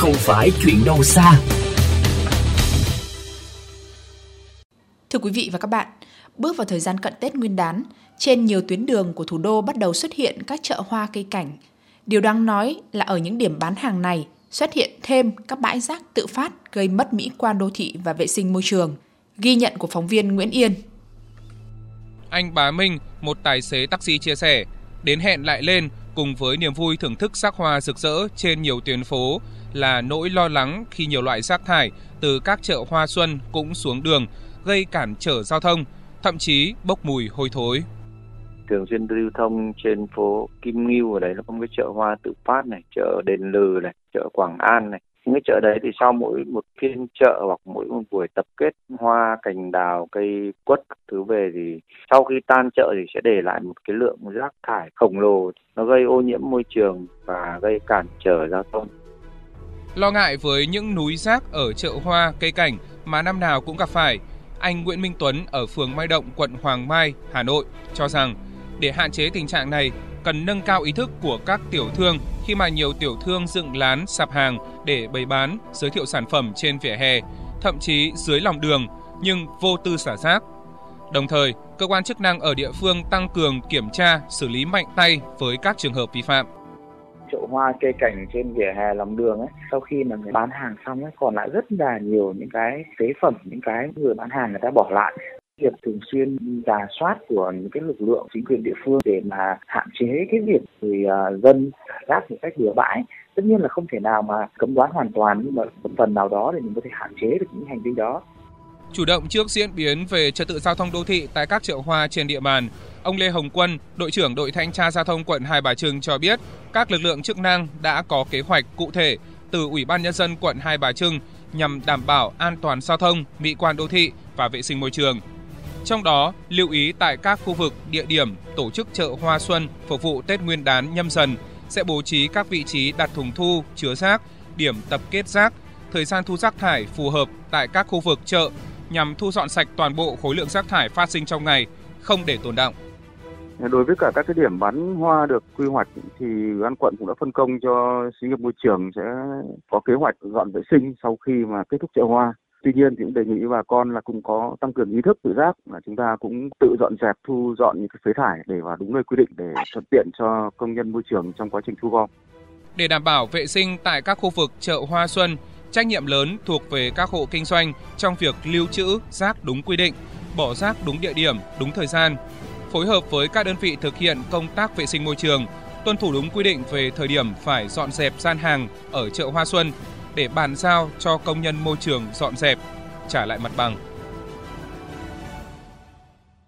không phải chuyện đâu xa. Thưa quý vị và các bạn, bước vào thời gian cận Tết Nguyên đán, trên nhiều tuyến đường của thủ đô bắt đầu xuất hiện các chợ hoa cây cảnh. Điều đáng nói là ở những điểm bán hàng này xuất hiện thêm các bãi rác tự phát gây mất mỹ quan đô thị và vệ sinh môi trường. Ghi nhận của phóng viên Nguyễn Yên. Anh Bá Minh, một tài xế taxi chia sẻ, đến hẹn lại lên cùng với niềm vui thưởng thức sắc hoa rực rỡ trên nhiều tuyến phố là nỗi lo lắng khi nhiều loại rác thải từ các chợ hoa xuân cũng xuống đường gây cản trở giao thông, thậm chí bốc mùi hôi thối. Thường xuyên lưu thông trên phố Kim Ngưu ở đấy nó có một cái chợ hoa tự phát này, chợ Đền Lừ này, chợ Quảng An này. Những cái chợ đấy thì sau mỗi một phiên chợ hoặc mỗi một buổi tập kết hoa, cành đào, cây quất thứ về thì sau khi tan chợ thì sẽ để lại một cái lượng rác thải khổng lồ. Nó gây ô nhiễm môi trường và gây cản trở giao thông. Lo ngại với những núi rác ở chợ hoa, cây cảnh mà năm nào cũng gặp phải, anh Nguyễn Minh Tuấn ở phường Mai Động, quận Hoàng Mai, Hà Nội cho rằng để hạn chế tình trạng này, cần nâng cao ý thức của các tiểu thương khi mà nhiều tiểu thương dựng lán sạp hàng để bày bán, giới thiệu sản phẩm trên vỉa hè, thậm chí dưới lòng đường nhưng vô tư xả rác. Đồng thời, cơ quan chức năng ở địa phương tăng cường kiểm tra, xử lý mạnh tay với các trường hợp vi phạm chậu hoa cây cảnh trên vỉa hè lòng đường ấy sau khi mà người bán hàng xong ấy còn lại rất là nhiều những cái phế phẩm những cái người bán hàng người ta bỏ lại việc thường xuyên giả soát của những cái lực lượng chính quyền địa phương để mà hạn chế cái việc người uh, dân rác một cách bừa bãi tất nhiên là không thể nào mà cấm đoán hoàn toàn nhưng mà một phần nào đó để mình có thể hạn chế được những hành vi đó Chủ động trước diễn biến về trật tự giao thông đô thị tại các chợ hoa trên địa bàn, ông Lê Hồng Quân, đội trưởng đội thanh tra giao thông quận Hai Bà Trưng cho biết, các lực lượng chức năng đã có kế hoạch cụ thể từ Ủy ban nhân dân quận Hai Bà Trưng nhằm đảm bảo an toàn giao thông, mỹ quan đô thị và vệ sinh môi trường. Trong đó, lưu ý tại các khu vực, địa điểm tổ chức chợ hoa xuân phục vụ Tết Nguyên đán nhâm dần sẽ bố trí các vị trí đặt thùng thu, chứa rác, điểm tập kết rác, thời gian thu rác thải phù hợp tại các khu vực chợ nhằm thu dọn sạch toàn bộ khối lượng rác thải phát sinh trong ngày, không để tồn động. Đối với cả các cái điểm bán hoa được quy hoạch thì ban quận cũng đã phân công cho xí nghiệp môi trường sẽ có kế hoạch dọn vệ sinh sau khi mà kết thúc chợ hoa. Tuy nhiên thì cũng đề nghị bà con là cũng có tăng cường ý thức tự giác là chúng ta cũng tự dọn dẹp thu dọn những cái phế thải để vào đúng nơi quy định để thuận tiện cho công nhân môi trường trong quá trình thu gom. Để đảm bảo vệ sinh tại các khu vực chợ hoa xuân, trách nhiệm lớn thuộc về các hộ kinh doanh trong việc lưu trữ rác đúng quy định, bỏ rác đúng địa điểm, đúng thời gian, phối hợp với các đơn vị thực hiện công tác vệ sinh môi trường, tuân thủ đúng quy định về thời điểm phải dọn dẹp gian hàng ở chợ Hoa Xuân để bàn giao cho công nhân môi trường dọn dẹp, trả lại mặt bằng.